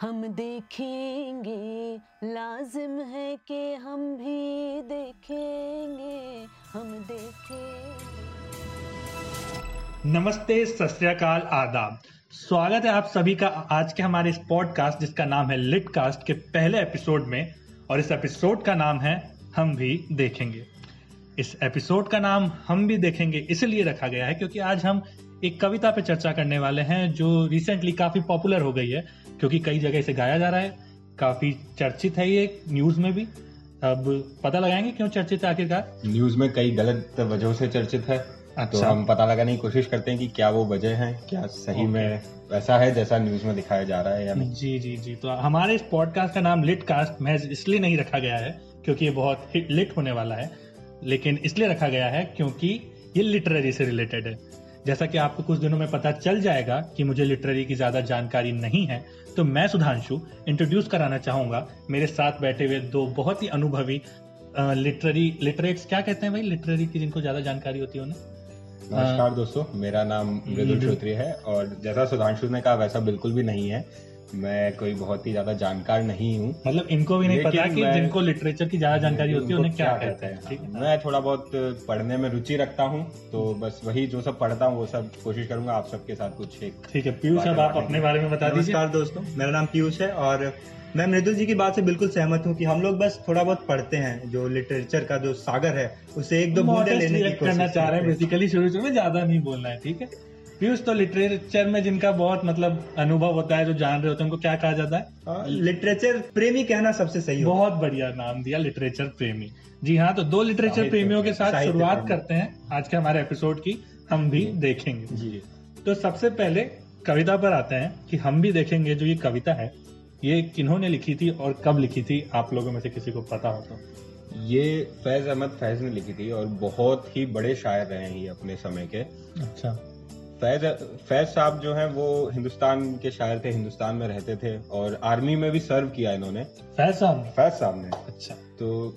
हम देखेंगे, लाजिम है कि हम भी देखेंगे, हम देखेंगे। नमस्ते, सत श्री अकाल, आदाब। स्वागत है आप सभी का आज के हमारे इस पॉडकास्ट जिसका नाम है लिट कास्ट के पहले एपिसोड में, और इस एपिसोड का नाम है हम भी देखेंगे। इस एपिसोड का नाम हम भी देखेंगे इसलिए रखा गया है क्योंकि आज हम एक कविता पे चर्चा करने वाले हैं जो रिसेंटली काफ़ी पॉपुलर हो गई है क्योंकि कई जगह इसे गाया जा रहा है। काफ़ी चर्चित है ये न्यूज़ में भी। अब पता लगाएँगे क्यों चर्चित है आखिरकार? न्यूज़ में कई गलत वजहों से चर्चित है। अच्छा। तो अच्छा। हम पता लगाने की कोशिश करते हैं कि क्या वो वजह है क्या सही में वैसा है जैसा न्यूज़ में दिखाया जा रहा है या नहीं। जी जी जी। तो हमारे इस पॉडकास्ट का नाम लिट कास्ट महज इसलिए नहीं रखा गया है क्योंकि ये बहुत हिट लिट होने वाला है। लेकिन इसलिए रखा गया है क्योंकि ये लिटरेरी से रिलेटेड है। जैसा कि आपको कुछ दिनों में पता चल जाएगा कि मुझे लिटरेरी की ज़्यादा जानकारी नहीं है तो मैं सुधांशु इंट्रोड्यूस कराना चाहूँगा मेरे साथ बैठे हुए दो बहुत ही अनुभवी लिटरेरी लिटरेट्स क्या कहते हैं भाई? लिटरेरी की जिनको ज़्यादा जानकारी होती है उन्हें? नमस्कार दोस्तों मेरा नाम मृदुल। श्रोत्री है और जैसा सुधांशु ने कहा वैसा बिल्कुल भी नहीं है। मैं कोई बहुत ही ज़्यादा जानकार नहीं हूँ। मतलब इनको भी नहीं पता कि जिनको लिटरेचर की ज़्यादा जानकारी होती है उन्हें क्या कहते हैं है। मैं थोड़ा बहुत पढ़ने में रुचि रखता हूँ तो बस वही जो सब पढ़ता हूँ वो सब कोशिश करूँगा आप सबके साथ कुछ एक ठीक है पीयूष अब आप अपने बारे में बता दीजिए। नमस्कार दोस्तों मेरा नाम पीयूष है और मैं मृदुल जी की बात से बिल्कुल सहमत हूँ कि हम लोग बस थोड़ा बहुत पढ़ते हैं जो लिटरेचर का जो सागर है उसे एक दो बूंदे लेने की कोशिश करना चाह रहे हैं बेसिकली शुरू शुरू में ज़्यादा नहीं बोलना है ठीक है? पीयूष तो लिटरेचर में जिनका बहुत मतलब अनुभव होता है जो जान रहे होते हैं उनको क्या कहा जाता है? लिटरेचर प्रेमी कहना सबसे सही बहुत बढ़िया नाम दिया लिटरेचर प्रेमी। जी हाँ तो दो लिटरेचर प्रेमियों के साथ शुरुआत करते हैं। आज के हमारे एपिसोड की हम भी देखेंगे। जी। तो सबसे पहले कविता पर आते हैं कि हम भी देखेंगे जो ये कविता है ये किन्होंने लिखी थी और कब लिखी थी आप लोगों में से किसी को पता हो तो। ये फैज अहमद फैज ने लिखी थी और बहुत ही बड़े शायर रहे हैं ये अपने समय के। अच्छा। फैज फैज साहब जो हैं वो हिंदुस्तान के शायर थे हिंदुस्तान में रहते थे और आर्मी में भी सर्व किया इन्होंने। फैज साहब फैज साहब ने। अच्छा। तो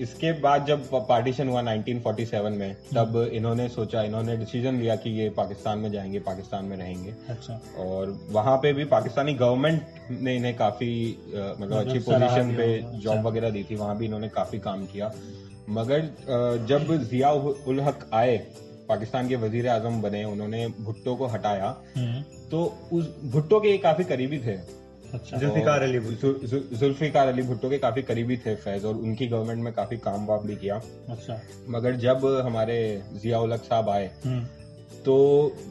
इसके बाद जब पार्टीशन हुआ 1947 में तब इन्होंने सोचा इन्होंने डिसीज़न लिया कि ये पाकिस्तान में जाएँगे पाकिस्तान में रहेंगे। अच्छा। और वहाँ पे भी पाकिस्तानी गवर्नमेंट ने इन्हें काफ़ी मतलब मतलब अच्छी पोजीशन पे अच्छा। जॉब वगैरह दी थी वहाँ भी इन्होंने काफ़ी काम किया। मगर जब जिया उल हक आए पाकिस्तान के वज़ीर आज़म बने उन्होंने भुट्टो को हटाया। हम्म, तो उस भुट्टो के काफ़ी करीबी थे। अच्छा। जुल्फिकार अली जु- जुल्फिकार अली भुट्टो के काफ़ी करीबी थे फैज और उनकी गवर्नमेंट में काफ़ी काम वाम भी किया। अच्छा। मगर जब हमारे जिया उल साहब आए हम्म। तो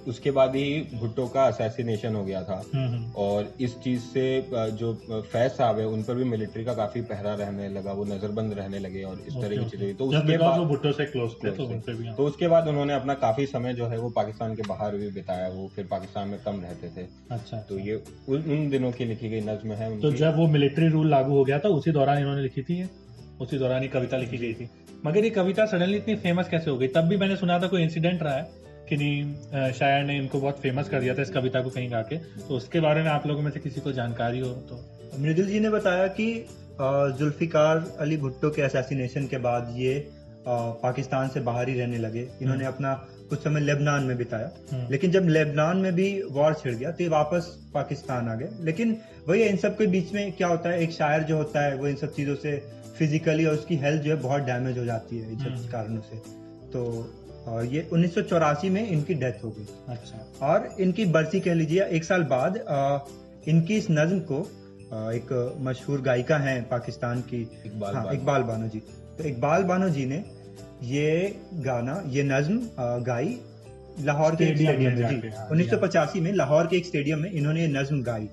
उसके बाद ही भुट्टो का असैसिनेशन हो गया था। हम्म हम्म। और इस चीज़ से जो फैज साहब है उन पर भी मिलिट्री का काफ़ी पहरा रहने लगा वो नजरबंद रहने लगे और इस तरह की चीज़ें तो उसके बाद भुट्टो से क्लोज थे तो उनसे भी हाँ। तो उसके बाद उन्होंने अपना काफ़ी समय जो है वो पाकिस्तान के बाहर भी बिताया वो फिर पाकिस्तान में कम रहते थे। अच्छा तो ये उन, उन दिनों की लिखी गई नज्म है तो जब वो मिलिट्री रूल लागू हो गया था उसी दौरान इन्होंने लिखी थी उसी दौरान ही कविता लिखी गई थी। मगर ये कविता सडनली इतनी फ़ेमस कैसे हो गई? तब भी मैंने सुना था कोई इंसिडेंट रहा है। कि शायर ने इनको बहुत फ़ेमस कर दिया था इस कविता को कहीं गा के तो उसके बारे में आप लोगों में से किसी को जानकारी हो तो। मृदुल जी ने बताया कि जुल्फिकार अली भुट्टो के असैसिनेशन के बाद ये पाकिस्तान से बाहर ही रहने लगे। इन्होंने अपना कुछ समय लेबनान में बिताया। हम्म। लेकिन जब लेबनान में भी वॉर छिड़ गया तो ये वापस पाकिस्तान आ गए। लेकिन वही इन सब के बीच में क्या होता है एक शायर जो होता है वो इन सब चीज़ों से फिजिकली और उसकी हेल्थ जो है बहुत डैमेज हो जाती है इन हम्म। सब कारणों से। तो अ, ये 1984 में इनकी डेथ हो गई। अच्छा। और इनकी बरसी कह लीजिए एक साल बाद इनकी इस नज्म को एक मशहूर गायिका हैं पाकिस्तान की। इकबाल हाँ। इकबाल बानो जी। तो इकबाल बानो जी ने ये गाना ये नज्म गाई लाहौर के एक स्टेडियम में जी। हाँ, उन्नीस सौ में लाहौर के एक स्टेडियम में इन्होंने ये नज्म गाई।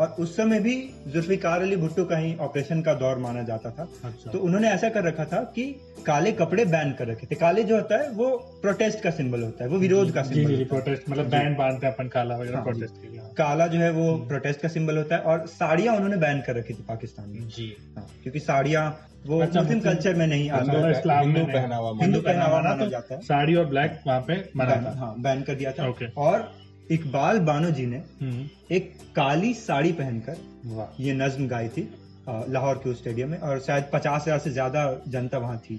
और उस समय भी जुल्फिकार अली भुट्टो का ही ऑपरेशन का दौर माना जाता था। अच्छा। तो उन्होंने ऐसा कर रखा था कि काले कपड़े बैन कर रखे थे। काले जो होता है वो प्रोटेस्ट का सिंबल होता है वो विरोध का सिंबल जी जी प्रोटेस्ट मतलब बैंड बांधते हैं अपन काला वगैरह हाँ, प्रोटेस्ट के लिए हाँ। काला जो है वो प्रोटेस्ट का सिंबल होता है और साड़ियाँ उन्होंने बैन कर रखी थी पाकिस्तान में। जी। हाँ, क्योंकि साड़ियाँ वो अच्छा, मुस्लिम कल्चर में नहीं आता। मतलब इस्लाम में हिंदू पहनावा हिंदू पहनावा माना तो जाता है। साड़ी और ब्लैक वहाँ पे मना बैन- हाँ बैन कर दिया था। और इकबाल बानो जी ने हम्म, एक काली साड़ी पहनकर ये नज्म गाई थी लाहौर के उस स्टेडियम में और शायद पचास हज़ार से ज़्यादा जनता वहाँ थी।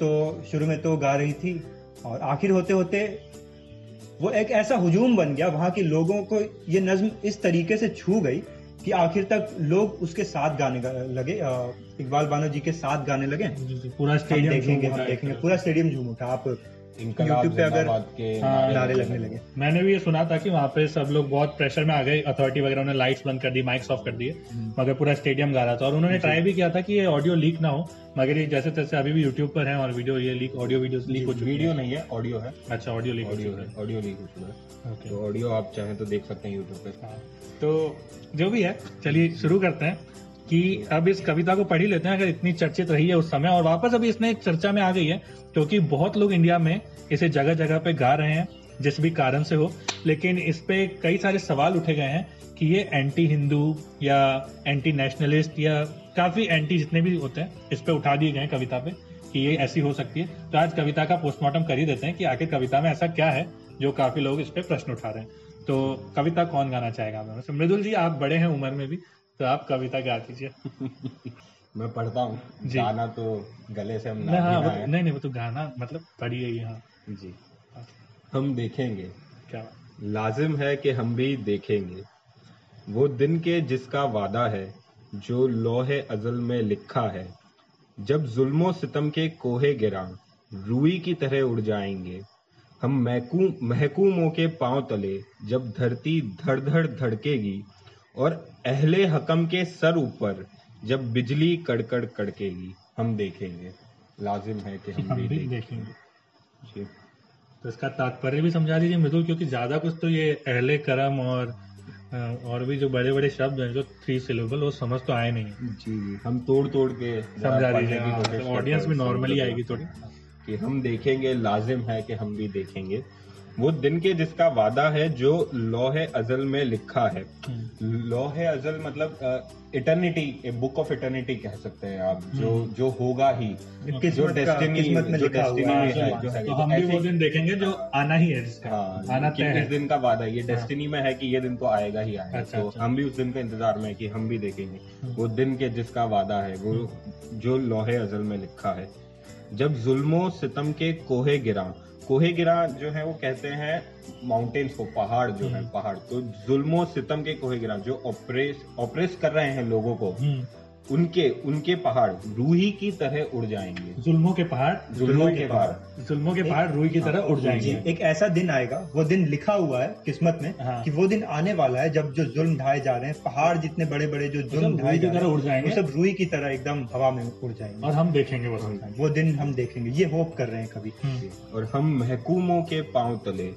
तो शुरू में तो गा रही थी और आखिर होते होते वो एक ऐसा हुजूम बन गया वहाँ के लोगों को ये नज्म इस तरीके से छू गई कि आखिर तक लोग उसके साथ गाने गा- लगे इकबाल बानो जी के साथ गाने लगे। पूरा स्टेडियम देखेंगे हम देखेंगे पूरा स्टेडियम झूम उठा। आप YouTube पे अगर- हाँ, नारे लगने लगे। मैंने भी ये सुना था कि वहाँ पे सब लोग बहुत प्रेशर में आ गए अथॉरिटी वगैरह उन्होंने लाइट्स बंद कर दी माइक्स ऑफ़ कर दिए मगर पूरा स्टेडियम गा रहा था। और उन्होंने ट्राई भी किया था कि ये ऑडियो लीक ना हो मगर ये जैसे तैसे अभी भी यूट्यूब पर है और वीडियो ये लीक ऑडियो वीडियो लीक हो चुकी वीडियो नहीं है ऑडियो है। अच्छा ऑडियो लीक ऑडियो है। ऑडियो लीक हो चुका है। तो ऑडियो आप चाहें तो देख सकते हैं यूट्यूब पे। हाँ, तो जो भी है चलिए शुरू करते हैं। कि अब इस कविता को पढ़ ही लेते हैं, अगर इतनी चर्चित रही है उस समय। और वापस अभी इसने चर्चा में आ गई है, क्योंकि बहुत लोग इंडिया में इसे जगह जगह पे गा रहे हैं, जिस भी कारण से हो। लेकिन इस पे कई सारे सवाल उठे गए हैं कि ये एंटी हिंदू या एंटी नेशनलिस्ट या काफ़ी एंटी जितने भी होते हैं, इस पे उठा दिए गए कविता पे कि ये ऐसी हो सकती है। तो आज कविता का पोस्टमार्टम कर ही देते हैं कि आखिर कविता में ऐसा क्या है, जो काफ़ी लोग इस पे प्रश्न उठा रहे हैं। तो कविता कौन गाना चाहेगा? मृदुल जी, आप बड़े हैं उम्र में भी तो आप कविता गा दीजिए मैं पढ़ता हूँ। गाना तो गले से हम हाँ ना वो नहीं नहीं वो तो गाना मतलब पढ़िए ही हाँ। जी। हम देखेंगे। क्या लाजिम है कि हम भी देखेंगे। वो दिन के जिसका वादा है जो लोहे अजल में लिखा है जब जुल्मो सितम के कोहे गिरा रूई की तरह उड़ जाएँगे। हम महकू महकूमों के पाँव तले जब धरती धड़ धड़ धड़केगी और अहले हकम के सर ऊपर जब बिजली कड़कड़ कड़केगी हम देखेंगे। लाजिम है कि हम हम भी भी देखेंगे। देखेंगे। तो इसका तात्पर्य भी समझा दीजिए मृदुल क्योंकि ज़्यादा कुछ तो ये अहले करम और और भी जो बड़े बड़े शब्द हैं जो थ्री सिलेबल वो समझ तो आए नहीं जी जी। हम तोड़ तोड़ के समझा दीजिए ऑडियंस हैं, भी नॉर्मली आएगी थोड़ी। कि हम देखेंगे लाजिम है कि हम भी देखेंगे। वो दिन के जिसका वादा है जो लौहे अजल में लिखा है। लौहे अजल मतलब eternity a book of eternity कह सकते हैं आप जो हम्म। जो होगा ही। जो डेस्टिनी जो लिखा डेस्टिनी है है। हाँ, है तो हम भी वो दिन देखेंगे जो आना ही है जिसका। हाँ आना तय इस है। दिन का वादा ये डेस्टिनी में है कि ये दिन तो आएगा ही आएगा। अच्छा, तो अच्छा। हम भी उस दिन का इंतज़ार में है कि हम भी देखेंगे। हम्म। वो दिन के जिसका वादा है वो जो लोहे अजल में लिखा है जब जुल्मो सितम के कोहे गिरा कोहे गिरा जो है वो कहते हैं माउंटेन्स को पहाड़ जो है हम्म। पहाड़ तो जुल्मो सितम के कोहे गिरा जो ऑपरेस ऑपरेस कर रहे हैं लोगों को हम्म, उनके उनके पहाड़ रूही की तरह उड़ जाएँगे। जुल्मों के पहाड़ जुल्मों के पहाड़। जुल्मों के पहाड़ रुई की तरह उड़ जाएँगे। एक ऐसा दिन आएगा वो दिन लिखा हुआ है किस्मत में हाँ। कि वो दिन आने वाला है जब जो जुल्म ढाए जा रहे हैं पहाड़ जितने बड़े बड़े जो जुल्म ढाए जा रहे हैं उड़ जाएँगे। वो सब रुई की तरह एकदम हवा में उड़ जाएँगे। और हम देखेंगे वो वो दिन हम देखेंगे ये होप कर रहे हैं कभी। हम्म, और हम महकूमों के पाँव तले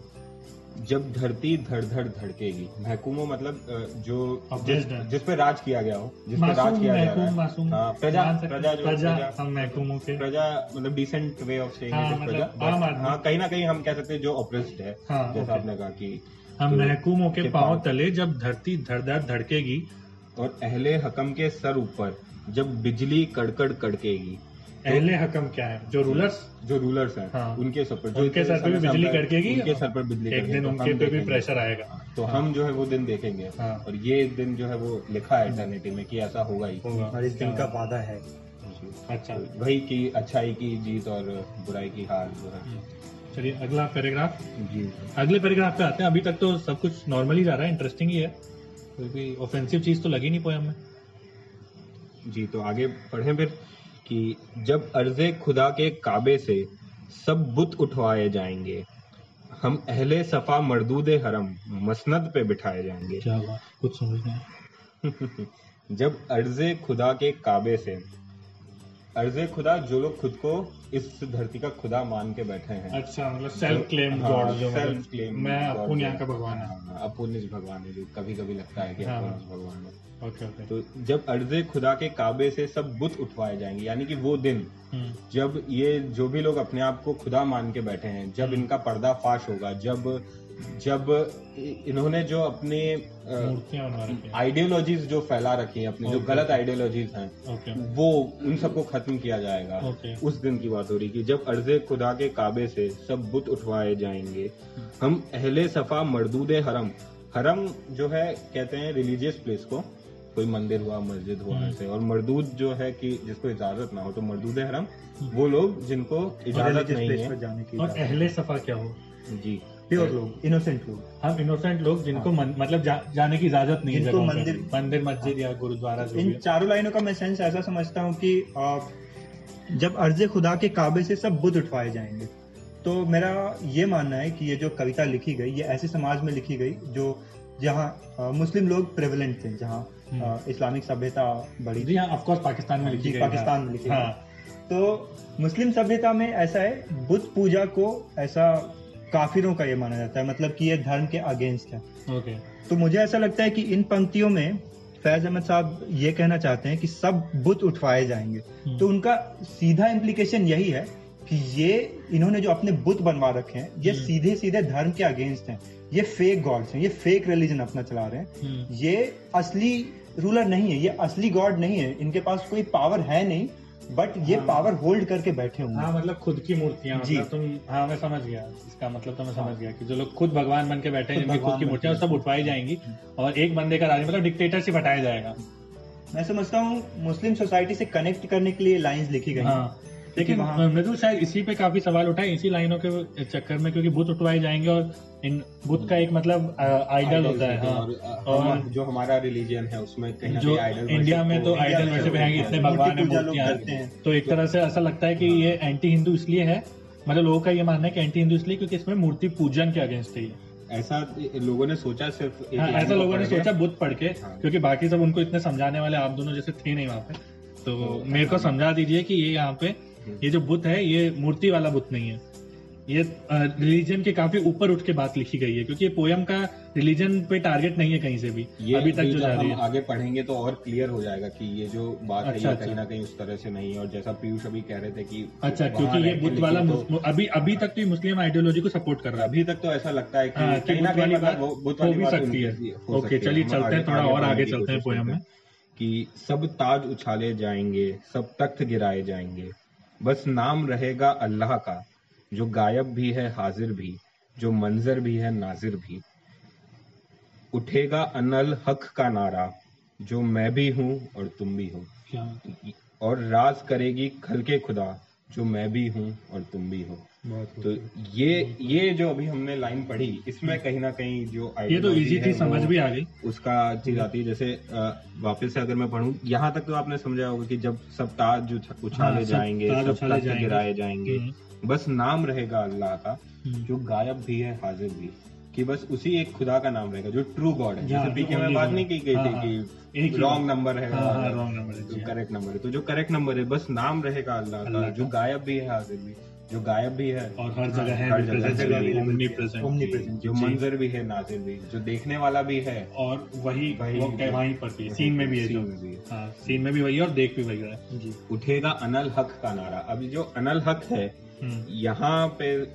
जब धरती धड़ धड़ धड़केगी। महकूमों मतलब जो जिस, जिस पे राज किया गया हो जिस पे राज किया जा रहा है। प्रजा प्रजा जो प्रजा प्रजा हम के। प्रजा मतलब डिसेंट वे ऑफ़ सेइंग हाँ, प्रजा। मतलब। हाँ कहीं ना कहीं हम कह सकते हैं जो ऑपरेस्ड है हाँ, जैसा आपने कहा कि हम महकूमों के पाँव तले जब धरती धड़ धड़ धड़केगी। और अहले हकम के सर ऊपर जब बिजली कड़कड़ कड़केगी। अहले हकम क्या है? जो रूलर्स जो रूलर्स हैं हाँ। उनके सर पर जो उनके सर पे भी बिजली कड़केगी उनके सर पर बिजली एक दिन तो उनके हम पे भी प्रेशर आएगा। तो हम जो है वो दिन देखेंगे। हाँ। और ये दिन जो है वो लिखा है इटर्निटी में कि ऐसा होगा ही। और इस दिन का वादा है। अच्छा। वही की अच्छाई की जीत और बुराई की हार जो है। चलिए अगला पैराग्राफ जी। अगले पैराग्राफ पे आते हैं। अभी तक तो सब कुछ नॉर्मली जा रहा है इंटरेस्टिंग ही है। कोई भी ऑफेंसिव चीज़ तो लगी नहीं पोयम में जी तो आगे पढ़ें फिर। कि जब अर्ज़ खुदा के काबे से सब बुत उठवाए जाएँगे हम अहले सफ़ा मरदूद हरम मसनद पे बिठाए जाएँगे। क्या कुछ समझ नहीं जब अर्जे खुदा के काबे से अर्जे खुदा जो लोग खुद को इस धरती का खुदा मान के बैठे हैं। अच्छा मतलब सेल्फ क्लेम गॉड जो self मतलब claim मैं अपुन यहाँ का भगवान है हाँ, अपुनिस भगवान है जो कभी कभी लगता है कि हाँ। अपुनिस भगवान है ओके ओके। तो जब अर्ज़ खुदा के काबे से सब बुत उठवाए जाएँगे यानी कि वो दिन हम्म, जब ये जो भी लोग अपने आप को खुदा मान के बैठे हैं जब इनका पर्दाफाश होगा जब जब इन्होंने जो अपने आइडियोलॉजीज जो फैला रखी हैं अपनी जो गलत आइडियोलॉजीज हैं ओके वो उन सबको खत्म किया जाएगा। Okay. उस दिन की बात हो रही कि जब अर्जे खुदा के काबे से सब बुत उठवाए जाएँगे हम अहले सफ़ा मरदूद हरम हरम जो है कहते हैं रिलीजियस प्लेस को कोई मंदिर हुआ मस्जिद हुआ हम्म। ऐसे और मरदूद जो है कि जिसको इजाज़त ना हो तो मरदूद हरम वो लोग जिनको इजाज़त नहीं है। जाने की और इजाज़त। अहले सफ़ा क्या हो? जी। प्योर लोग इनोसेंट लोग हम इनोसेंट लोग जिनको हाँ। मन, मतलब जा, जाने की इजाज़त नहीं है हाँ। मंदिर- मंदिर मस्जिद या गुरुद्वारा इन चारों लाइनों का मैं सेंस ऐसा समझता हूँ कि आ, जब अर्ज़ खुदा के काबे से सब बुद्ध उठवाए जाएँगे तो मेरा ये मानना है कि ये जो कविता लिखी गई ये ऐसे समाज में लिखी गई जो जहाँ मुस्लिम लोग प्रेवलेंट थे जहाँ हम्म। इस्लामिक सभ्यता बड़ी जी हाँ ऑफ़ कोर्स पाकिस्तान में लिखी गई पाकिस्तान में लिखी हाँ। तो मुस्लिम सभ्यता में ऐसा है बुद्ध पूजा को ऐसा काफिरों का ये माना जाता है मतलब कि ये धर्म के अगेंस्ट है। ओके तो मुझे ऐसा लगता है कि इन पंक्तियों में फैज अहमद साहब ये कहना चाहते हैं कि सब बुत उठवाए जाएँगे। हम्म। तो उनका सीधा इम्प्लीकेशन यही है कि ये इन्होंने जो अपने बुत बनवा रखे हैं ये हम्म। सीधे सीधे धर्म के अगेंस्ट हैं। ये फेक गॉड्स हैं ये फेक रिलीजन अपना चला रहे हैं। हम्म। ये असली रूलर नहीं है ये असली गॉड नहीं है। इनके पास कोई पावर है नहीं। बट ये हाँ। पावर होल्ड करके बैठे हुए हाँ मतलब खुद की मूर्तियाँ जी। मतलब तुम हाँ मैं समझ गया इसका मतलब तो मैं समझ गया कि जो लोग खुद भगवान बन के बैठे हैं खुद की मूर्तियाँ सब उठवाई जाएँगी और एक बंदे का राज्य मतलब डिक्टेटरशिप हटाया जाएगा। मैं समझता हूँ मुस्लिम सोसाइटी से कनेक्ट करने के लिए लाइंस लिखी गई हाँ। लेकिन मृदु शायद इसी पे काफ़ी सवाल उठाए इसी लाइनों के चक्कर में क्योंकि बुत उठवाए जाएँगे और इन बुत का एक मतलब आइडल होता है हाँ और, और- जो हमारा रिलीजन है उसमें कहीं जो आइडल इंडिया में तो आइडल वर्शिप तो है इतने भगवान है मूर्तियाँ हैं। तो एक तरह से ऐसा लगता है कि ये एंटी हिंदू इसलिए है मतलब लोगों का ये मानना है कि एंटी हिंदू इसलिए क्योंकि इसमें मूर्ति पूजन के अगेंस्ट है ऐसा लोगों ने सोचा सिर्फ़ हाँ, ऐसा लोगों ने सोचा बुद्ध पढ़ के हाँ। क्योंकि बाकी सब उनको इतने समझाने वाले आप दोनों जैसे थे नहीं वहाँ पे। तो मेरे को समझा दीजिए कि ये यहाँ पे ये जो बुत है ये मूर्ति वाला बुत नहीं है ये रिलीजन के काफ़ी ऊपर उठ के बात लिखी गई है क्योंकि ये पोयम का रिलीजन पे टारगेट नहीं है कहीं से भी ये अभी तक जो जा रही है आगे पढ़ेंगे तो और क्लियर हो जाएगा कि ये जो बात है अच्छा, ये अच्छा। कहीं ना कहीं उस तरह से नहीं है और जैसा पीयूष अभी कह रहे थे कि अच्छा क्योंकि ये लिखी वाला तो अभी अभी तक तो ये मुस्लिम आइडियोलॉजी को सपोर्ट कर रहा है अभी तक तो ऐसा लगता है कि हाँ, वाली मतलब बात हो भी सकती है। ओके, चलिए चलते हैं, थोड़ा और आगे चलते हैं पोयम में। हैं कि सब ताज उछाले जाएँगे सब तख्त गिराए जाएँगे बस नाम रहेगा अल्लाह का जो गायब भी है हाजिर भी जो मंजर भी है नाजिर भी। उठेगा अनल हक का नारा जो मैं भी हूँ और तुम भी हो। और राज करेगी खल के खुदा जो मैं भी हूँ और तुम भी हो। तो ये ये जो अभी हमने लाइन पढ़ी इसमें कहीं ना कहीं जो ये तो इजी थी समझ भी आ गई। उसका चीज़ आती है। जैसे वापस से अगर मैं पढ़ूं यहाँ तक तो आपने समझा होगा कि जब सब ताज उछ- उछाले हाँ, सब जाएँगे ताज सब उछाले तख्त जाएँगे। गिराए जाएँगे। हम्म, बस नाम रहेगा अल्लाह का हम्म। जो गायब भी है हाजिर भी। कि बस उसी एक खुदा का नाम रहेगा जो ट्रू गॉड है। हाँ, जैसे पीके में बात नहीं की गई हाँ, थी हाँ। कि रॉन्ग नंबर है हाँ। हाँ रॉन्ग नंबर है। जो जी, हाँ। करेक्ट नंबर है। तो जो करेक्ट नंबर है बस नाम रहेगा अल्लाह का। जो गायब भी है हाजिर भी। जो गायब भी है। और हर जगह है हर जगह है। omnipresent, जो मंजर भी है नाजिर भी जो देखने वाला भी है। और वही वही- वहीं पर भी सीन में भी है सीन में भी है। हाँ सीन में भी वही और देख भी वही रहा है। जी। उठेगा अनल हक का नारा। अभी जो अनल हक है हम्म, यहाँ पे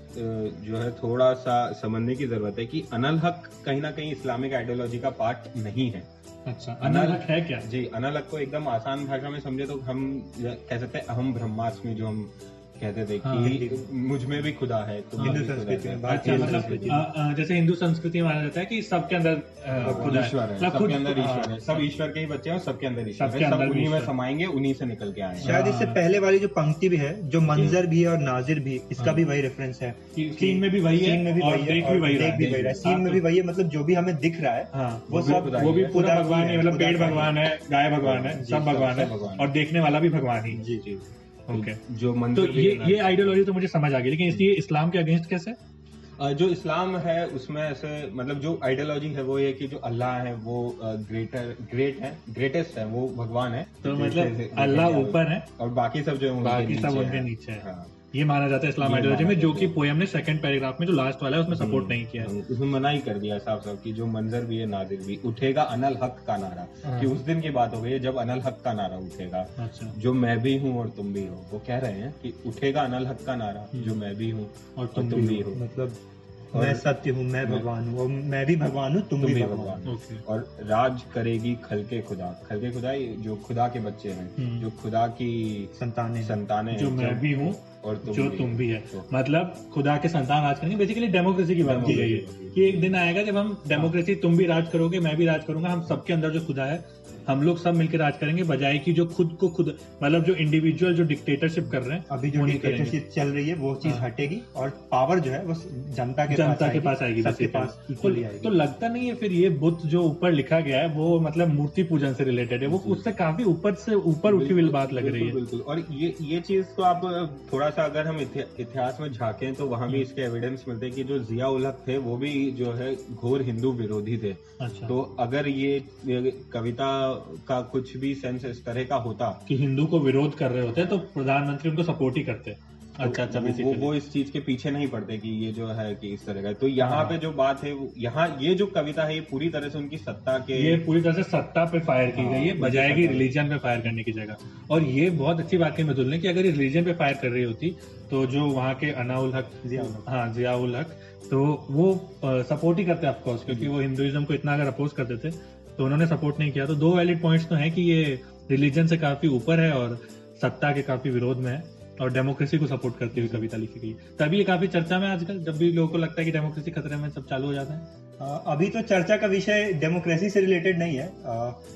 जो है थोड़ा सा समझने की ज़रूरत है कि अनल हक कहीं ना कहीं इस्लामिक आइडियोलॉजी का पार्ट नहीं है। अच्छा अनल हक है क्या? जी अनल हक को एकदम आसान भाषा में समझे तो हम कह सकते हैं अहम ब्रह्मास्मि जो हम कहते थे हाँ, कि मुझमें भी खुदा है में हिंदू संस्कृति में, अच्छा भारतीय मतलब संस्कृति जैसे हिंदू संस्कृति में माना जाता है कि सबके अंदर खुदा ईश्वर है सबके अंदर ईश्वर है। हाँ, सब ईश्वर के ही बच्चे हैं सबके अंदर ईश्वर है। सब उन्हीं में समाएँगे उन्हीं से निकल के आए शायद इससे हाँ। पहले वाली जो पंक्ति भी है जो मंजर भी है और नाजिर भी इसका भी वही रेफरेंस है। सीन में भी वही सीन में है भी वही है भी वही देख रहा भी है। है। सीन में भी वही है मतलब जो भी हमें दिख रहा है हाँ वो सब वो भी पूरा भगवान है, मतलब पेड़ भगवान है गाय भगवान है सब भगवान है भगवान और देखने वाला भी भगवान ही है। जी जी। ओके जो तो मंदिर तो ये ये आइडियोलॉजी तो मुझे समझ आ गई लेकिन इसलिए इस्लाम के अगेंस्ट कैसे? जो इस्लाम है उसमें ऐसे मतलब जो आइडियोलॉजी है वो ये कि जो अल्लाह है वो ग्रेटर ग्रेट है ग्रेटेस्ट है वो भगवान है। तो मतलब अल्लाह ऊपर है। और बाकी सब जो है बाकी सब उनके नीचे है। हाँ। ये माना जाता है इस्लाम आइडियोलॉजी में जो कि है। पोयम ने सेकंड पैराग्राफ में जो लास्ट वाला है उसमें सपोर्ट नहीं किया है। हम्म, उसमें मना ही कर दिया साफ़ साफ़ कि जो मंजर भी है नादिर भी उठेगा अनल हक का नारा। हाँ। कि उस दिन की बात हो गई है जब अनल हक का नारा उठेगा। अच्छा। जो मैं भी हूँ और तुम भी हो। वो कह रहे हैं कि उठेगा अनल हक का नारा हम्म। जो मैं भी हूँ और तुम भी हो। मतलब मैं सत्य हूँ मैं मैं- भगवान हूँ मैं भी भगवान हूँ तुम तुम भी भगवान और राज करेगी खल के खुदा। खल के खुदा ये जो खुदा के बच्चे हैं हम्म। जो खुदा की संतानें संतानें हैं, जो मैं भी हूँ और तुम जो भी तुम भी है। तो- मतलब खुदा के संतान राज करेंगे। बेसिकली डेमोक्रेसी की बात की गई है कि एक दिन आएगा जब हम डेमोक्रेसी तुम भी राज करोगे मैं भी राज करूँगा हम सबके अंदर जो खुदा है हम लोग सब मिलकर राज करेंगे बजाय कि जो खुद को खुद मतलब जो इंडिविजुअल जो डिक्टेटरशिप कर रहे हैं अभी जो। डिक्टेटरशिप चल रही है वो चीज़ हाँ। हटेगी और पावर जो है वो जनता के जनता के पास आएगी सबके पास इक्वली तो, आएगी तो लगता नहीं है फिर ये बुद्ध जो ऊपर लिखा गया है वो मतलब मूर्ति पूजन से रिलेटेड है वो उससे काफ़ी ऊपर से ऊपर उठी हुई बात लग रही है बिल्कुल। और ये ये चीज़ तो आप थोड़ा सा अगर हम इतिहास में झांकें तो वहाँ। भी इसके एविडेंस मिलते हैं कि जो जिया उल हक थे वो भी जो है घोर हिंदू विरोधी थे अच्छा तो अगर ये कविता का कुछ भी सेंस इस तरह का होता कि हिंदू को विरोध कर रहे होते तो प्रधानमंत्री उनको सपोर्ट ही करते अच्छा अच्छा वो, वो, वो इस चीज़ के पीछे नहीं पड़ते कि ये जो है कि इस तरह का तो यहाँ हाँ। पे जो बात है यहाँ ये जो कविता है ये पूरी तरह से उनकी सत्ता के ये पूरी तरह से सत्ता पे फायर की हाँ, गई है बजाय कि। रिलीजन पे फायर करने की जगह और ये बहुत अच्छी बात है मितुल ने कि अगर ये रिलीजन पे फायर कर रही होती तो जो वहाँ के अनाउल हक। हाँ जियाउल हक तो वो सपोर्ट ही करते ऑफकोर्स क्योंकि वो हिंदुइज्म को इतना अगर अपोज करते थे तो उन्होंने सपोर्ट नहीं किया तो दो वैलिड पॉइंट्स तो हैं कि ये रिलीजन से काफ़ी ऊपर है और सत्ता के काफ़ी विरोध में है और डेमोक्रेसी को सपोर्ट करती हुई कविता लिखी गई है। तभी ये काफ़ी चर्चा में आजकल जब भी लोगों को लगता है कि डेमोक्रेसी खतरे में सब चालू हो जाता है अभी तो चर्चा का विषय डेमोक्रेसी से रिलेटेड नहीं है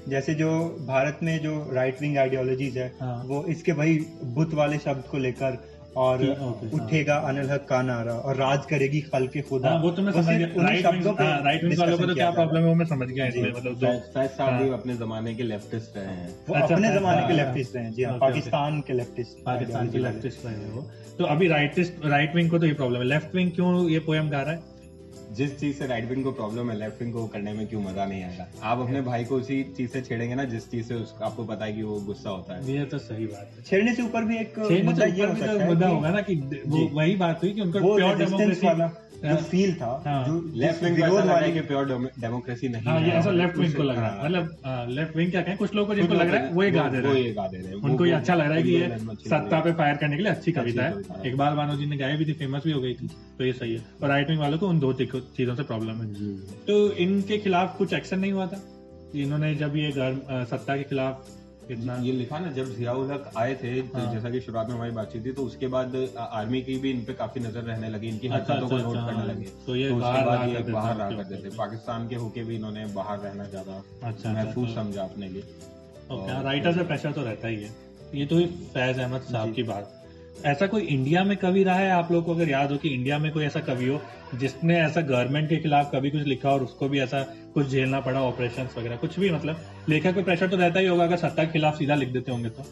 जैसे जो भारत में जो राइट विंग आइडियोलॉजीज है हाँ। वो इसके वही बुत वाले शब्द को लेकर और ओके, हाँ। उठेगा अनिल हक का नारा और राज करेगी खल के खुदा। हाँ वो तो मैं समझ गया। राइट विंग हाँ राइट विंग वालों को तो क्या प्रॉब्लम है? वो मैं समझ गया इसमें मतलब जो फैज फैज साहब भी। अपने जमाने के लेफ्टिस्ट रहे हैं। वो अच्छा, अपने जमाने के लेफ्टिस्ट रहे हैं जी हाँ। पाकिस्तान के लेफ्टिस्ट पाकिस्तान के लेफ्टिस्ट रहे हैं वो। तो अभी राइटिस्ट राइट विंग को तो ये प्रॉब्लम है। लेफ़्ट विंग क्यों ये पोएम गा रहा है? जिस चीज़ से राइट विंग को प्रॉब्लम है लेफ़्ट विंग को करने में क्यों मज़ा नहीं आएगा? आप अपने भाई को उसी चीज़ से छेड़ेंगे ना जिस चीज़ से उसको आपको पता है कि वो गुस्सा होता है। ये तो सही बात है। छेड़ने से ऊपर भी एक मुद्दा ये हो सकता तो है मुद्दा होगा ना कि वो वही बात हुई कि उनका प्योर डेमोक्रेसी वाला। जो हाँ। फील था हाँ। जो लेफ़्ट विंग विरोध है वाली कि प्योर डेमोक्रेसी नहीं हाँ ये ऐसा लेफ़्ट विंग को लग रहा है हाँ। मतलब लेफ़्ट विंग क्या कहें कुछ लोगों को जिनको लग रहा है वो ये गा दे वो रहे ये हैं गा दे रहे हैं उनको ये अच्छा लग रहा है कि ये सत्ता पे फायर करने के लिए अच्छी कविता है है। इकबाल बानो जी ने गाई भी थी फ़ेमस भी हो गई थी तो ये सही है और राइट विंग वालों को उन दो चीज़ों से प्रॉब्लम है है। तो इनके खिलाफ कुछ एक्शन नहीं हुआ था इन्होंने जब ये सत्ता के खिलाफ इतना ये लिखा ना जब जियाउल हक आए थे तो हाँ। जैसा कि शुरुआत में हमारी बातचीत थी तो उसके बाद आर्मी की भी इन पे काफ़ी नज़र रहने लगी इनकी अच्छा, हरकतों को अच्छा, नोट अच्छा, करने हाँ। लगे। तो ये तो उसके बाहर बाद रहा ये करते थे, बाहर रहा करते थे। पाकिस्तान के होके भी इन्होंने बाहर रहना ज़्यादा अच्छा महफूज अच्छा समझा अपने लिए। राइटर से प्रेशर तो रहता ही है। ये तो फैज अहमद साहब की बात। ऐसा कोई इंडिया में कवि रहा है? आप लोग को अगर याद हो कि इंडिया में कोई ऐसा कवि हो जिसने ऐसा गवर्नमेंट के खिलाफ कभी कुछ लिखा और उसको भी ऐसा कुछ झेलना पड़ा ऑपरेशन वगैरह, कुछ भी मतलब? लेखक को प्रेशर तो रहता ही होगा, अगर सत्ता के खिलाफ सीधा लिख देते होंगे तो।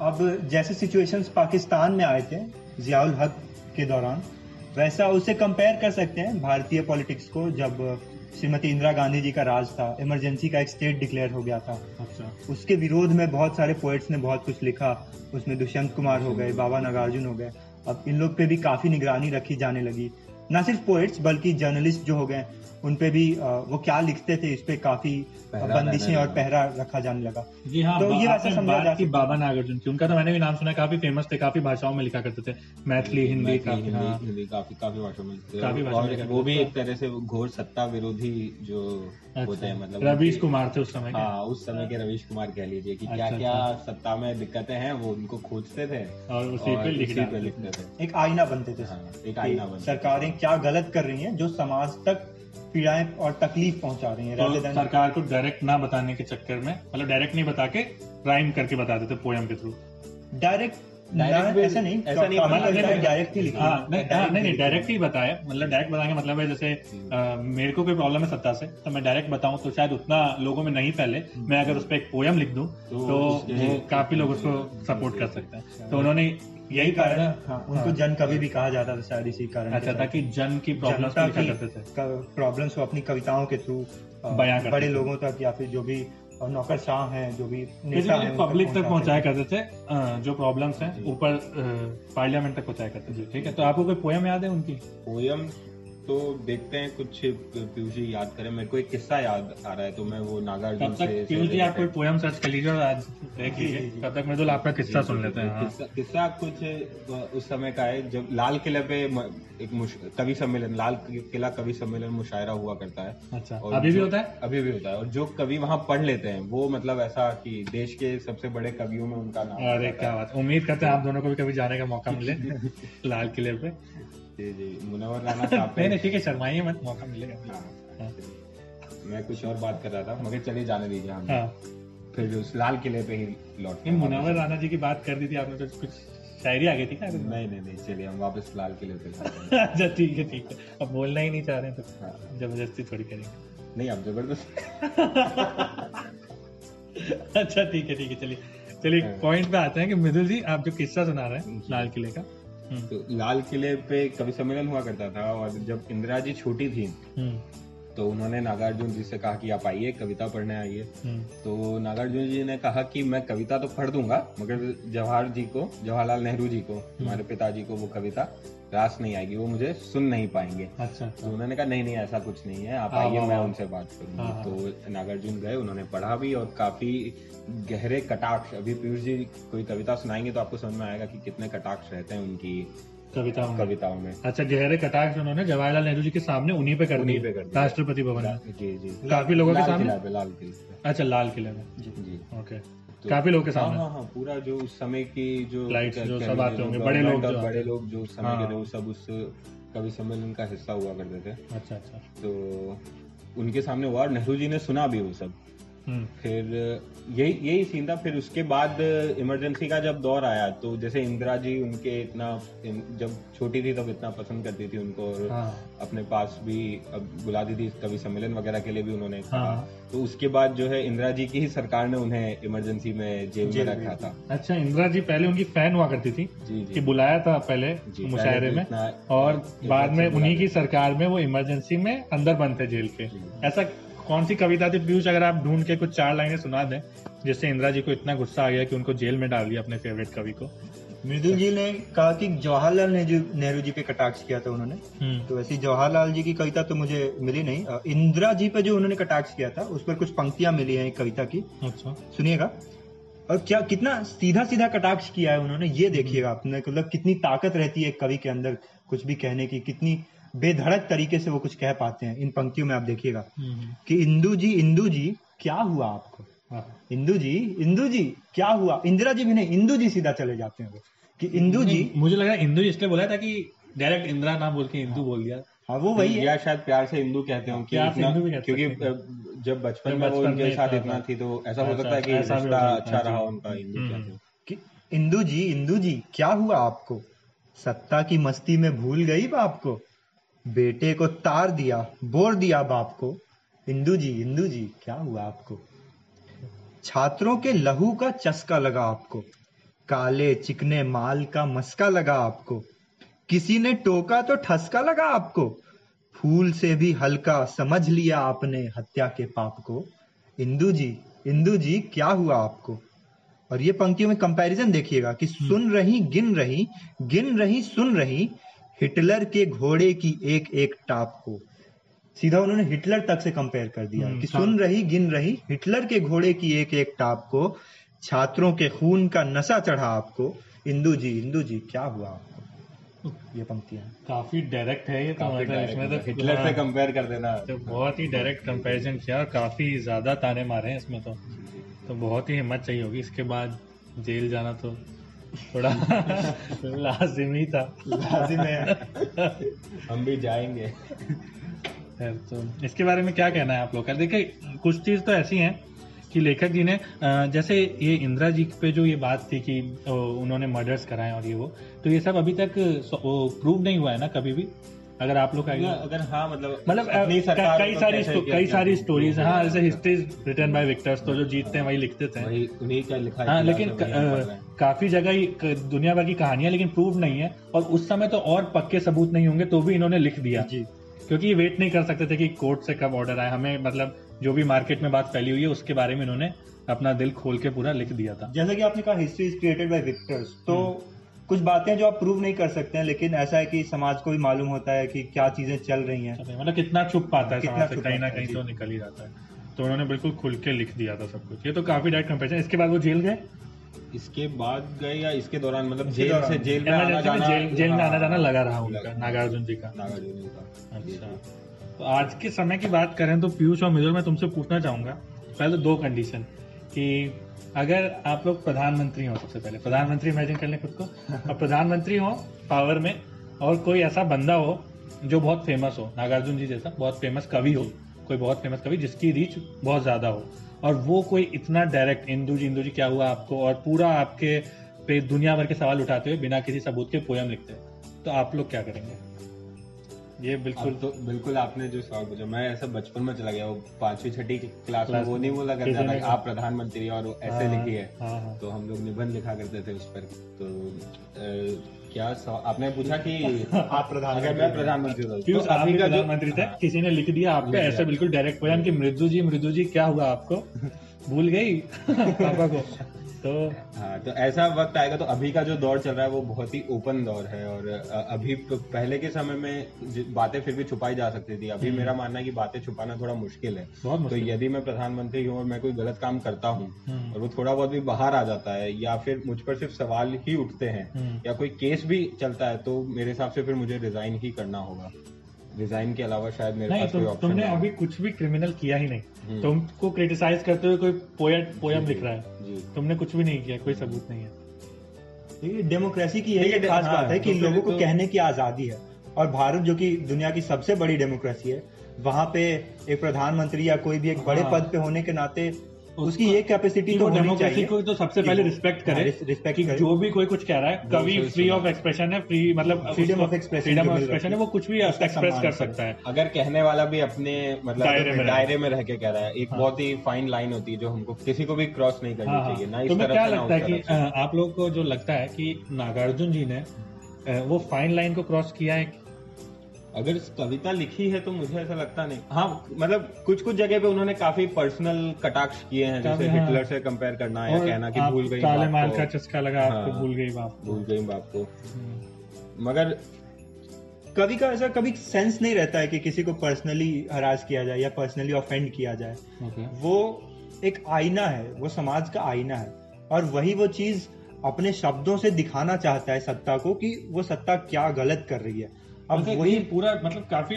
अब जैसे सिचुएशन पाकिस्तान में आए थे, जियाउल हक के दौरान, वैसा उसे कंपेयर कर सकते हैं भारतीय पॉलिटिक्स को जब श्रीमती इंदिरा गांधी जी का राज था इमरजेंसी का एक स्टेट डिक्लेयर हो गया था। अच्छा। उसके विरोध में बहुत सारे पोइट्स ने बहुत कुछ लिखा। उसमें दुष्यंत कुमार हो गए बाबा नागार्जुन हो गए। अब इन लोग पे भी काफ़ी निगरानी रखी जाने लगी। न सिर्फ़ पोएट्स बल्कि जर्नलिस्ट जो हो गए उनपे भी वो क्या लिखते थे इस पे काफ़ी बंदिशें और पहरा रखा जाने लगा। जी हाँ तो ये वैसा समझा जा सकता है। बाबा नागार्जुन की। उनका तो मैंने भी नाम सुना काफ़ी फ़ेमस थे काफ़ी भाषाओं में लिखा करते थे। मैथिली हिंदी काफ़ी हिंदी हाँ। काफ़ी काफ़ी भाषाओं में काफ़ी और वो भी एक तरह से घोर सत्ता विरोधी जो होते हैं मतलब अच्छा। रवीश कुमार थे उस समय हाँ उस समय के रवीश कुमार कह लीजिए कि अच्छा, क्या क्या सत्ता में दिक्कतें हैं वो उनको खोजते थे और उसी पे। लिखते थे। एक आईना बनते थे। हाँ, एक आईना बनते थे। सरकारें क्या गलत कर रही हैं जो समाज तक पीड़ाएँ और तकलीफ़ पहुँचा रही हैं? तो सरकार को डायरेक्ट ना बताने के चक्कर में मतलब डायरेक्ट नहीं बता के राइम करके बता देते पोयम के थ्रू डायरेक्ट ऐसा नहीं ऐसा नहीं, काफ़ी डायरेक्ट ही लिखी। हाँ नहीं हाँ, नहीं नहीं डायरेक्ट ही बताया। मतलब डायरेक्ट बताने का मतलब है जैसे मेरे को कोई प्रॉब्लम है सत्ता से तो मैं डायरेक्ट बताऊँ तो शायद उतना लोगों में नहीं फैले। मैं अगर उस पर एक पोयम लिख दूँ तो तो काफ़ी लोग उसको सपोर्ट कर सकते हैं। तो उन्होंने यही कारण हाँ, उनको जन कवि भी कहा जाता था शायद इसी कारण अच्छा था ताकि जन की प्रॉब्लम्स को को अपनी कविताओं के थ्रू बड़े लोगों तक या फिर जो भी अ, नौकरशाह हैं जो भी नेता हैं पब्लिक तक पहुँचाया करते थे जो प्रॉब्लम्स हैं ऊपर पार्लियामेंट तक पहुँचाया करते थे ठीक है? तो आपको कोई पोयम याद है उनकी? पोयम तो देखते हैं कुछ पीयूष जी याद करें। मेरे को एक किस्सा याद आ रहा है तो मैं वो नागार्जुन से पीयूष जी आप कोई पोयम सर्च कर लीजिए और आज देख लीजिए। तब तक मृदुल आपका किस्सा सुन लेते हैं हाँ। किस्सा किस्सा कुछ उस समय का है जब लाल किले पे एक कवि सम्मेलन लाल किला कवि सम्मेलन मुशायरा हुआ करता है। अच्छा और अभी भी होता है? अभी भी होता है। और जो कवि वहाँ पढ़ लेते हैं वो मतलब ऐसा कि देश के सबसे बड़े कवियों में उनका नाम अरे क्या बात उम्मीद करते हैं आप दोनों को भी कभी जाने का मौका मिले लाल किले पे। जी। जी मुनव्वर राना साहब नहीं नहीं ठीक है शर्माइए मत मौका मिलेगा। हाँ। हाँ। मैं कुछ और बात कर रहा था मगर चलिए जाने दीजिए हम हाँ। फिर उस लाल किले पे ही लौट ये मुनव्वर राणा जी की बात कर दी थी आपने तो कुछ शायरी आ गई थी क्या? नहीं नहीं नहीं चलिए हम वापस लाल किले पे अच्छा ठीक है ठीक है। अब बोलना ही नहीं चाह रहे हैं तो हाँ, ज़बरदस्ती थोड़ी करेंगे। नहीं अब ज़बरदस्त अच्छा ठीक है ठीक है चलिए। चलिए हाँ। पॉइंट पे आते हैं कि मृदुल जी आप जो किस्सा सुना रहे हैं लाल किले का तो लाल किले पे कवि सम्मेलन हुआ करता था और जब इंदिरा जी छोटी थी हम्म, तो उन्होंने नागार्जुन जी से कहा कि आप आइए कविता पढ़ने आइए। हम्म, तो नागार्जुन जी ने कहा कि मैं कविता तो पढ़ दूँगा मगर जवाहर जी को जवाहरलाल नेहरू जी को हमारे पिताजी को वो कविता रास नहीं आएगी वो मुझे सुन नहीं पाएँगे। अच्छा तो अच्छा उन्होंने कहा नहीं नहीं ऐसा कुछ नहीं है आप हाँ, आइए हाँ, मैं हाँ। उनसे बात करूँगा। तो नागार्जुन गए उन्होंने पढ़ा भी और काफ़ी गहरे कटाक्ष अभी पीयूष जी कोई कविता सुनाएँगे तो आपको समझ में आएगा कि कितने कटाक्ष रहते हैं उनकी कविताओं में। कविताओं में। अच्छा गहरे कटाक्ष उन्होंने जवाहरलाल नेहरू जी के सामने उन्हीं पे कर उन्हीं दिए पे कर राष्ट्रपति भवन जी जी। काफ़ी लोगों के सामने? लाल किले पे। अच्छा लाल किले में जी जी। ओके। तो- काफ़ी लोगों के हाँ सामने। हाँ हाँ पूरा जो उस समय की जो क्या- जो सब आते होंगे, बड़े लोग जो बड़े लोग जो उस समय हाँ। के थे वो सब उस कवि सम्मेलन का हिस्सा हुआ करते थे। अच्छा अच्छा। तो उनके सामने हुआ और नेहरू जी ने सुना भी वो सब। फिर यही यही सीन था। फिर उसके बाद इमरजेंसी का जब दौर आया तो जैसे इंदिरा जी उनके इतना जब छोटी थी तब इतना पसंद करती थी उनको और हाँ। अपने पास भी अब बुलाती थी कवि सम्मेलन वगैरह के लिए भी उन्होंने कहा। हाँ। तो उसके बाद जो है इंदिरा जी की ही सरकार ने उन्हें इमरजेंसी में जेल में रखा था। अच्छा इंदिरा जी पहले उनकी फ़ैन हुआ करती थी जी कि बुलाया था पहले मुशायरे में और बाद में उन्हीं की सरकार में वो इमरजेंसी में अंदर बंद थे जेल के। ऐसा कौन सी कविता थी? पीयूष अगर आप ढूंढ के कुछ चार लाइनें सुना दें जिससे इंदिरा जी को इतना गुस्सा आ गया कि उनको जेल में डाल दिया अपने फेवरेट कवि को। मृदुल जी ने कहा कि जवाहरलाल नेहरू नेहरू जी पे कटाक्ष किया था उन्होंने। हम्म, तो ऐसी जवाहरलाल जी की कविता तो मुझे मिली नहीं। इंदिरा जी पे जो उन्होंने कटाक्ष किया था उस पर कुछ पंक्तियाँ मिली हैं कविता की। अच्छा। सुनिएगा। और क्या कितना सीधा सीधा कटाक्ष किया है उन्होंने ये देखिएगा। आपने मतलब कितनी ताकत रहती है एक कवि के अंदर कुछ भी कहने की कितनी बेधड़क तरीके से वो कुछ कह पाते हैं। इन पंक्तियों में आप देखिएगा हम्म, कि इंदु जी इंदु जी क्या हुआ आपको? हाँ। इंदु जी इंदु जी क्या हुआ? इंदिरा जी भी नहीं इंदु जी सीधा चले जाते हैं वो। कि इंदु जी मुझे लगा इंदु जी इसलिए बोला था कि डायरेक्ट इंदिरा नाम बोल के इंदु बोल दिया। हाँ वो वही है। या शायद प्यार से हिंदू कहते हो क्योंकि जब बचपन में वो उनके साथ इतना थी। तो ऐसा हो सकता है कि हो रिश्ता अच्छा रहा उनका हिंदू हम्म, कहते हो। कि इंदु जी इंदु जी क्या हुआ आपको? सत्ता की मस्ती में भूल गई बाप को बेटे को तार दिया बोर दिया बाप को इंदु जी इंदु जी क्या हुआ आपको? छात्रों के लहू का चस्का लगा आपको काले चिकने माल का मस्का लगा आपको किसी ने टोका तो ठसका लगा आपको फूल से भी हल्का समझ लिया आपने हत्या के पाप को। इंदु जी इंदु जी क्या हुआ आपको? और ये पंक्तियों में कंपैरिजन देखिएगा कि सुन रही गिन रही गिन रही सुन रही हिटलर के घोड़े की एक एक टाप को। सीधा उन्होंने हिटलर तक से कंपेयर कर दिया हम्म, कि हाँ। सुन रही गिन रही हिटलर के घोड़े की एक एक टाप को छात्रों के खून का नशा चढ़ा आपको। इंदु जी इंदु जी क्या हुआ आपको? ये पंक्तियाँ। काफ़ी डायरेक्ट है ये तो मतलब इसमें तो हिटलर से हाँ, कंपेयर कर देना। तो बहुत ही डायरेक्ट कंपैरिजन किया और काफ़ी ज़्यादा ताने मारे हैं इसमें तो। तो बहुत ही हिम्मत चाहिए होगी। इसके बाद जेल जाना तो थोड़ा लाजिमी था। लाजिम है। हम भी जाएँगे। तो इसके बारे में क्या कहना है आप लोग का? देखिए कुछ चीज़ तो ऐसी है कि लेखक जी ने जैसे ये इंदिरा जी पे जो ये बात थी कि उन्होंने मर्डर्स कराए और ये वो तो ये सब अभी तक प्रूव नहीं हुआ है ना कभी भी? अगर आप लोग अगर हाँ मतलब मतलब कई सारी कई सारी स्टोरीज हाँ। जैसे रिटर्न बाय विक्टर्स तो जो जीतते हैं वही लिखते थे। वही उन्हीं का लिखा हाँ लेकिन काफ़ी जगह ही दुनिया भर की कहानियाँ लेकिन प्रूव नहीं है। और उस समय तो और पक्के सबूत नहीं होंगे तो भी इन्होंने लिख दिया। जी। क्योंकि ये वेट नहीं कर सकते थे कि कोर्ट से कब ऑर्डर आए हमें मतलब जो भी मार्केट में बात फैली हुई है उसके बारे में इन्होंने अपना दिल खोल के पूरा लिख दिया था। जैसे कि आपने कहा history is created by victors तो कुछ बातें जो आप प्रूव नहीं कर सकते हैं लेकिन ऐसा है कि समाज को भी मालूम होता है कि क्या चीज़ें चल रही हैं। मतलब कितना छुप पाता है कितना छुप कहीं ना कहीं तो निकल ही जाता है। तो उन्होंने बिल्कुल खुल के लिख दिया था सब कुछ। ये तो काफ़ी डायरेक्ट कंपेरिजन इसके बाद वो जेल गए? इसके बाद गए या इसके दौरान? मतलब जेल से जेल में आना जाना जेल जेल में आना जाना लगा रहा उनका नागार्जुन जी का। नागार्जुन जी का। अच्छा। तो आज के समय की बात करें तो पीयूष और मिजुल मैं तुमसे पूछना चाहूँगा पहले दो कंडीशन कि अगर आप लोग प्रधानमंत्री हो सबसे पहले प्रधानमंत्री इमेजिन कर लें खुद को। और प्रधानमंत्री हो पावर में और कोई ऐसा बंदा हो जो बहुत फ़ेमस हो नागार्जुन जी जैसा बहुत फ़ेमस कवि हो कोई बहुत फ़ेमस कवि जिसकी रीच बहुत ज़्यादा हो और वो कोई इतना डायरेक्ट इंदू जी इंदू जी क्या हुआ आपको और पूरा आपके पे दुनिया भर के सवाल उठाते हुए बिना किसी सबूत के पोयम लिखते हैं तो आप लोग क्या करेंगे? ये बिल्कुल तो बिल्कुल आपने जो सवाल पूछा मैं ऐसा बचपन में चला गया वो पांचवी छठी क्लास में वो नहीं बोला करता था आप प्रधानमंत्री और ऐसे हाँ, लिखी है। हाँ तो हम लोग निबंध लिखा करते थे उस पर। तो क्या आपने पूछा कि आप प्रधानमंत्री अगर मैं प्रधानमंत्री तो आप का जो प्रधानमंत्री थे? किसी ने लिख दिया आपको ऐसे बिल्कुल डायरेक्ट पोयम कि मृदु जी मृदु जी क्या हुआ आपको? भूल गई? पापा को। तो हाँ तो ऐसा वक्त आएगा तो अभी का जो दौर चल रहा है वो बहुत ही ओपन दौर है और अभी प- पहले के समय में बातें फिर भी छुपाई जा सकती थी। अभी हम्म। मेरा मानना है कि बातें छुपाना थोड़ा मुश्किल है। बहुत तो यदि मैं प्रधानमंत्री हूँ और मैं कोई गलत काम करता हूँ हम्म, और वो थोड़ा बहुत भी बाहर आ जाता है या फिर मुझ पर सिर्फ़ सवाल ही उठते हैं हम्म। या कोई केस भी चलता है तो मेरे हिसाब से फिर मुझे रिजाइन ही करना होगा। रिजाइन के अलावा शायद मेरे नहीं पास कोई तुम ऑप्शन तुमने अभी कुछ भी क्रिमिनल किया ही नहीं। हम्म। तुमको क्रिटिसाइज करते हुए कोई पोएट पोयम लिख रहा है। जी। तुमने कुछ भी नहीं किया कोई सबूत नहीं है। देखिए डेमोक्रेसी की यही खास हाँ, बात है कि दूसरे लोगों को तो- कहने की आज़ादी है। और भारत जो कि दुनिया की सबसे बड़ी डेमोक्रेसी है वहाँ पे एक प्रधानमंत्री या कोई भी एक बड़े हाँ। पद पे होने के नाते उसकी ये कैपेसिटी तो होनी डेमोक्रेसी चाहिए। को तो सबसे पहले रिस्पेक्ट करे हाँ, रिस्पेक्ट करे। जो भी कोई कुछ कह रहा है कवि फ्री ऑफ़ एक्सप्रेशन है। फ्री मतलब Freedom of expression freedom of expression है। है, वो कुछ भी एक्सप्रेस कर सकता है। अगर कहने वाला भी अपने मतलब दायरे में रहे। के कह रहा है एक हाँ। बहुत ही फाइन लाइन होती है जो हमको किसी को भी क्रॉस नहीं करनी हाँ हाँ। चाहिए ना इस तुम्हें क्या लगता है कि आप लोग को जो लगता है कि नागार्जुन जी ने वो फाइन लाइन को क्रॉस किया है? अगर कविता लिखी है तो मुझे ऐसा लगता नहीं। हाँ मतलब कुछ कुछ जगह पे उन्होंने काफ़ी पर्सनल कटाक्ष किए हैं जैसे हाँ। हिटलर से कंपेयर करना या कहना कि भूल गई काले बाप माल को, का चस्का लगा आपको हाँ। भूल गई बाप भूल गई बाप को। हम्म, मगर कभी का ऐसा कभी सेंस नहीं रहता है कि किसी को पर्सनली हरास किया जाए या पर्सनली ऑफेंड किया जाए। Okay. वो एक आईना है वो समाज का आईना है। और वही वो चीज़ अपने शब्दों से दिखाना चाहता है सत्ता को कि वो सत्ता क्या गलत कर रही है। अब मतलब वही पूरा मतलब काफ़ी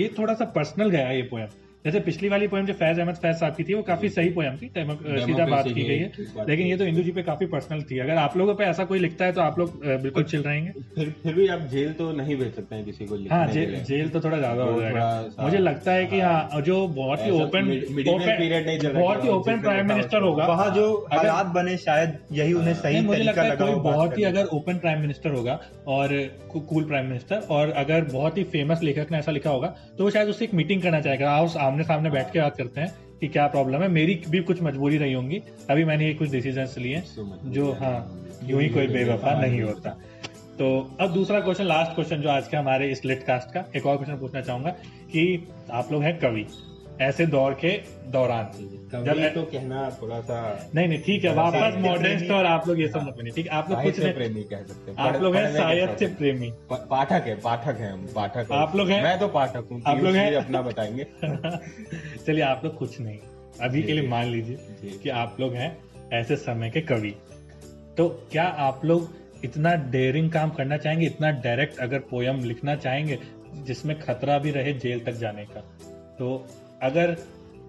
ये थोड़ा सा पर्सनल गया ये पोयम जैसे पिछली वाली पोयम जो फैज अहमद फैज साहब की थी वो काफ़ी सही पोयम थी सीधा बात की गई है। लेकिन ये तो इंदू जी पे काफ़ी पर्सनल थी। अगर आप लोगों पे ऐसा कोई लिखता है तो आप लोग बिल्कुल चिल रहेंगे। फिर फिर भी आप जेल तो नहीं भेज सकते हैं किसी को हाँ के जेल तो थोड़ा ज़्यादा हो जाएगा। मुझे लगता है कि हाँ। हाँ जो बहुत ही ओपन बहुत ही ओपन प्राइम मिनिस्टर होगा। वहाँ जो अगर- हालात बने शायद यही उन्हें सही मुझे लगता है कोई बहुत ही अगर ओपन प्राइम मिनिस्टर होगा और कूल प्राइम मिनिस्टर और अगर बहुत ही फ़ेमस लेखक ने ऐसा लिखा होगा तो वो शायद उससे एक मीटिंग करना चाहेगा। आओ आमने सामने बैठ के बात करते हैं कि क्या प्रॉब्लम है। मेरी भी कुछ मजबूरी रही होंगी। अभी मैंने ये कुछ डिसीज़न लिए जो हाँ यूँ ही कोई बेवफा नहीं होता। तो अब दूसरा क्वेश्चन लास्ट क्वेश्चन जो आज के हमारे इस लिट कास्ट का एक और क्वेश्चन पूछना चाहूँगा कि आप लोग हैं कवि। ऐसे दौर के दौरान। जब तो कहना थोड़ा सा नहीं नहीं ठीक है वापस मॉडर्निस्ट और आप लोग ये सब मत ठीक आप लोग कुछ नहीं प्रेमी कह सकते हैं। आप लोग हैं साहित्य शौक प्रेमी। पाठक है पाठक है हम पाठक आप लोग हैं? मैं तो पाठक हूँ आप लोग हैं? अपना बताएँगे। चलिए आप लोग कुछ नहीं। अभी के लिए मान लीजिए। कि आप लोग हैं ऐसे समय के कवि। तो क्या आप लोग इतना डेयरिंग काम करना चाहेंगे? इतना डायरेक्ट अगर पोयम लिखना चाहेंगे जिसमें खतरा भी रहे जेल तक जाने का? तो अगर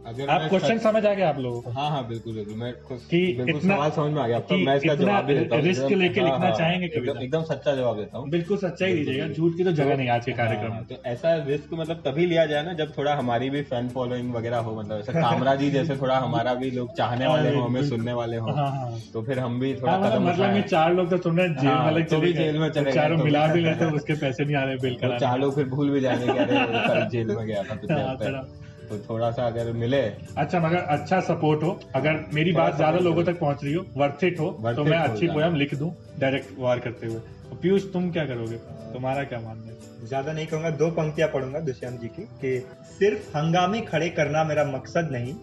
अगर आप क्वेश्चन समझ आ गया आप लोगों को। हाँ हाँ बिल्कुल बिल्कुल। मैं कि बिल्कुल इतना- सवाल समझ में आ गया। कि मैं इसका जवाब भी देता हूँ। रिस्क लेके हाँ, लिखना हाँ, चाहेंगे एकदम- एकदम सच्चा जवाब देता हूँ। बिल्कुल सच्चाई बिल्कुल, दीजिएगा। झूठ की तो जगह नहीं आज के कार्यक्रम हाँ, में तो ऐसा रिस्क मतलब तभी लिया जाए ना जब थोड़ा हमारी भी फ़ैन फॉलोइंग वगैरह हो मतलब ऐसा कामरा जी जैसे थोड़ा हमारा भी लोग चाहने वाले हो हमें सुनने वाले हो हाँ हाँ। तो फिर हम भी थोड़ा हाँ, मतलब कदम मतलब चार लोग तो सुन रहे हैं जेल हाँ, में लग तो भी जेल में चले तो चारों तो मिला भी- लेते हैं उसके पैसे नहीं आ रहे बिल तो चार लोग फिर भूल भी जाएँगे कि जेल में गया था तो थोड़ा सा अगर मिले। अच्छा मगर अच्छा सपोर्ट हो। अगर मेरी बात ज़्यादा लोगों तक पहुँच रही हो वर्थ इट हो तो मैं अच्छी। पोयम लिख दूँ डायरेक्ट वार करते हुए। पीयूष तुम क्या करोगे? तुम्हारा क्या मानना है? ज़्यादा नहीं कहूँगा दो पंक्तियाँ पढ़ूँगा दुष्यंत जी की कि सिर्फ़ हंगामे खड़े करना मेरा मकसद नहीं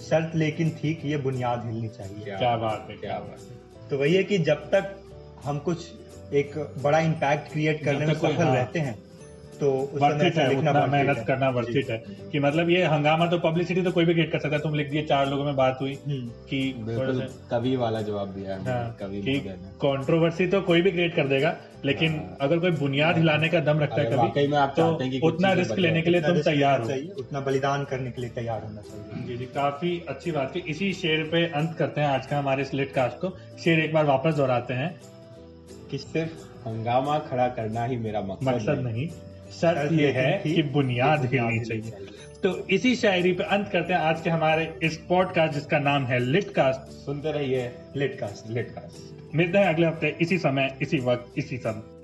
शर्त लेकिन थी कि ये बुनियाद हिलनी चाहिए। क्या बात है क्या बात है। तो वही है कि जब तक हम कुछ एक बड़ा इम्पैक्ट क्रिएट करने में सफल हाँ। रहते हैं तो उस वर्थ इट है उतना मेहनत करना वर्थ इट है। कि मतलब ये हंगामा तो पब्लिसिटी तो कोई भी क्रिएट कर सकता है। तुम लिख दिए चार लोगों में बात हुई हम्म। कि कवि वाला जवाब दिया है हाँ, कंट्रोवर्सी तो कोई भी क्रिएट कर देगा लेकिन हाँ। अगर कोई बुनियाद हिलाने का दम रखता है कभी में आप तो हैं उतना रिस्क लेने के लिए तुम तैयार हो। उतना बलिदान करने के लिए तैयार होना चाहिए। जी जी काफ़ी अच्छी बात की इसी शेर पे अंत करते हैं आज का हमारे स्लेट कास्ट को। शेर एक बार वापस दोहराते हैं। कि सिर्फ़ हंगामा खड़ा करना ही मेरा मकसद मकसद नहीं। नहीं। शर्त ये है कि बुनियाद हिलनी चाहिए। तो इसी शायरी पे अंत करते हैं आज के हमारे इस पॉडकास्ट जिसका नाम है लिटकास्ट सुनते रहिए लिटकास्ट लिटकास्ट मिलते हैं अगले हफ़्ते इसी समय इसी वक्त इसी समय।